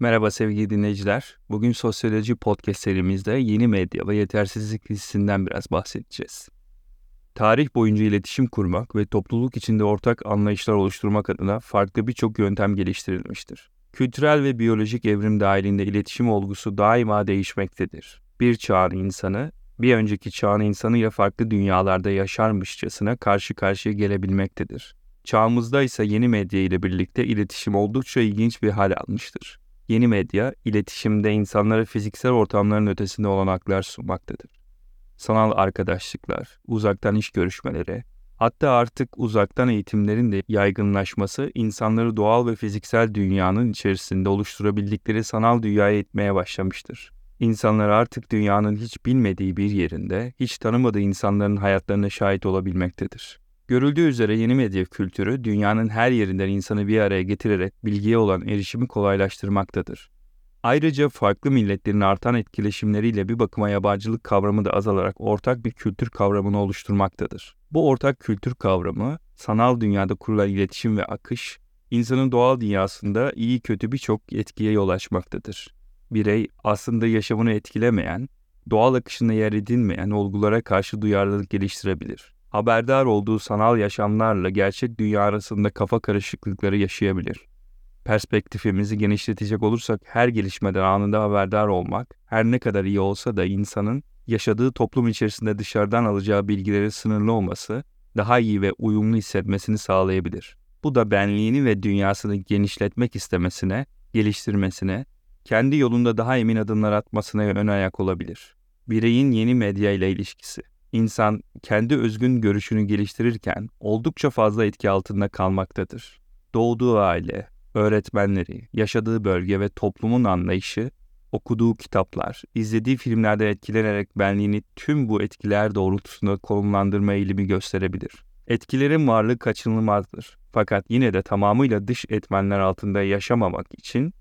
Merhaba sevgili dinleyiciler. Bugün Sosyoloji Podcast serimizde yeni medya ve yetersizlik hissinden biraz bahsedeceğiz. Tarih boyunca iletişim kurmak ve topluluk içinde ortak anlayışlar oluşturmak adına farklı birçok yöntem geliştirilmiştir. Kültürel ve biyolojik evrim dahilinde iletişim olgusu daima değişmektedir. Bir çağın insanı, bir önceki çağın insanıyla farklı dünyalarda yaşarmışçasına karşı karşıya gelebilmektedir. Çağımızda ise yeni medya ile birlikte iletişim oldukça ilginç bir hal almıştır. Yeni medya, iletişimde insanlara fiziksel ortamların ötesinde olanaklar sunmaktadır. Sanal arkadaşlıklar, uzaktan iş görüşmeleri, hatta artık uzaktan eğitimlerin de yaygınlaşması insanları doğal ve fiziksel dünyanın içerisinde oluşturabildikleri sanal dünyaya itmeye başlamıştır. İnsanlar artık dünyanın hiç bilmediği bir yerinde, hiç tanımadığı insanların hayatlarına şahit olabilmektedir. Görüldüğü üzere yeni medya kültürü dünyanın her yerinden insanı bir araya getirerek bilgiye olan erişimi kolaylaştırmaktadır. Ayrıca farklı milletlerin artan etkileşimleriyle bir bakıma yabancılık kavramı da azalarak ortak bir kültür kavramını oluşturmaktadır. Bu ortak kültür kavramı, sanal dünyada kurulan iletişim ve akış, insanın doğal dünyasında iyi kötü birçok etkiye yol açmaktadır. Birey aslında yaşamını etkilemeyen, doğal akışında yer edinmeyen olgulara karşı duyarlılık geliştirebilir haberdar olduğu sanal yaşamlarla gerçek dünya arasında kafa karışıklıkları yaşayabilir. Perspektifimizi genişletecek olursak her gelişmeden anında haberdar olmak, her ne kadar iyi olsa da insanın yaşadığı toplum içerisinde dışarıdan alacağı bilgilerin sınırlı olması, daha iyi ve uyumlu hissetmesini sağlayabilir. Bu da benliğini ve dünyasını genişletmek istemesine, geliştirmesine, kendi yolunda daha emin adımlar atmasına ön ayak olabilir. Bireyin yeni medya ile ilişkisi İnsan kendi özgün görüşünü geliştirirken oldukça fazla etki altında kalmaktadır. Doğduğu aile, öğretmenleri, yaşadığı bölge ve toplumun anlayışı, okuduğu kitaplar, izlediği filmlerden etkilenerek benliğini tüm bu etkiler doğrultusunda konumlandırma eğilimi gösterebilir. Etkilerin varlığı kaçınılmazdır. Fakat yine de tamamıyla dış etmenler altında yaşamamak için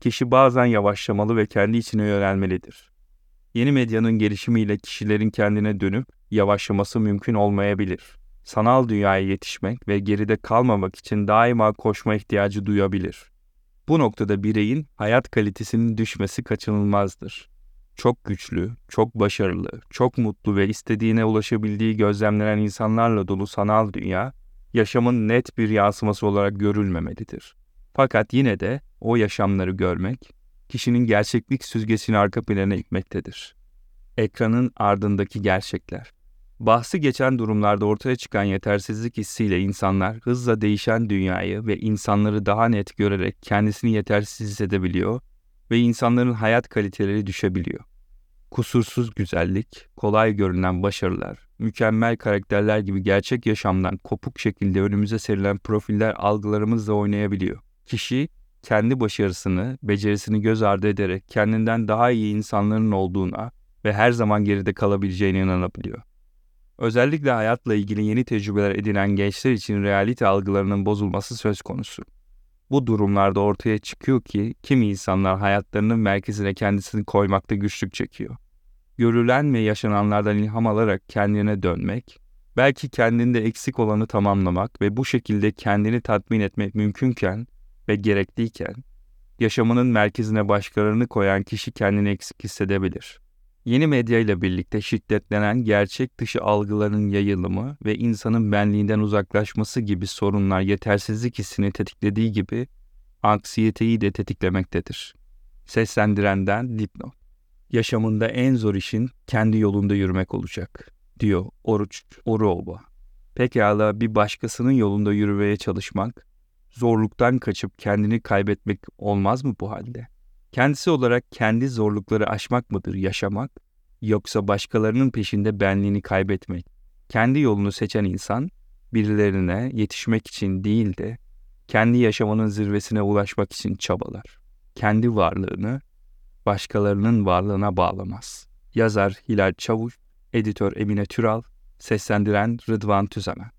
kişi bazen yavaşlamalı ve kendi içine yönelmelidir. Yeni medyanın gelişimiyle kişilerin kendine dönüp yavaşlaması mümkün olmayabilir. Sanal dünyaya yetişmek ve geride kalmamak için daima koşma ihtiyacı duyabilir. Bu noktada bireyin hayat kalitesinin düşmesi kaçınılmazdır. Çok güçlü, çok başarılı, çok mutlu ve istediğine ulaşabildiği gözlemlenen insanlarla dolu sanal dünya, yaşamın net bir yansıması olarak görülmemelidir. Fakat yine de o yaşamları görmek, kişinin gerçeklik süzgesini arka plana itmektedir. Ekranın ardındaki gerçekler. Bahsi geçen durumlarda ortaya çıkan yetersizlik hissiyle insanlar hızla değişen dünyayı ve insanları daha net görerek kendisini yetersiz hissedebiliyor ve insanların hayat kaliteleri düşebiliyor. Kusursuz güzellik, kolay görünen başarılar, mükemmel karakterler gibi gerçek yaşamdan kopuk şekilde önümüze serilen profiller algılarımızla oynayabiliyor. Kişi kendi başarısını, becerisini göz ardı ederek kendinden daha iyi insanların olduğuna ve her zaman geride kalabileceğine inanabiliyor. Özellikle hayatla ilgili yeni tecrübeler edinen gençler için realite algılarının bozulması söz konusu. Bu durumlarda ortaya çıkıyor ki kimi insanlar hayatlarının merkezine kendisini koymakta güçlük çekiyor. Görülen ve yaşananlardan ilham alarak kendine dönmek, belki kendinde eksik olanı tamamlamak ve bu şekilde kendini tatmin etmek mümkünken ve gerekliyken, yaşamının merkezine başkalarını koyan kişi kendini eksik hissedebilir. Yeni medya ile birlikte şiddetlenen gerçek dışı algıların yayılımı ve insanın benliğinden uzaklaşması gibi sorunlar yetersizlik hissini tetiklediği gibi anksiyeteyi de tetiklemektedir. Seslendirenden dipnot. Yaşamında en zor işin kendi yolunda yürümek olacak, diyor Oruç Oruoba. Pekala bir başkasının yolunda yürümeye çalışmak, zorluktan kaçıp kendini kaybetmek olmaz mı bu halde? Kendisi olarak kendi zorlukları aşmak mıdır yaşamak, yoksa başkalarının peşinde benliğini kaybetmek? Kendi yolunu seçen insan, birilerine yetişmek için değil de kendi yaşamının zirvesine ulaşmak için çabalar. Kendi varlığını başkalarının varlığına bağlamaz. Yazar Hilal Çavuş, editör Emine Türal, seslendiren Rıdvan Tüzemen.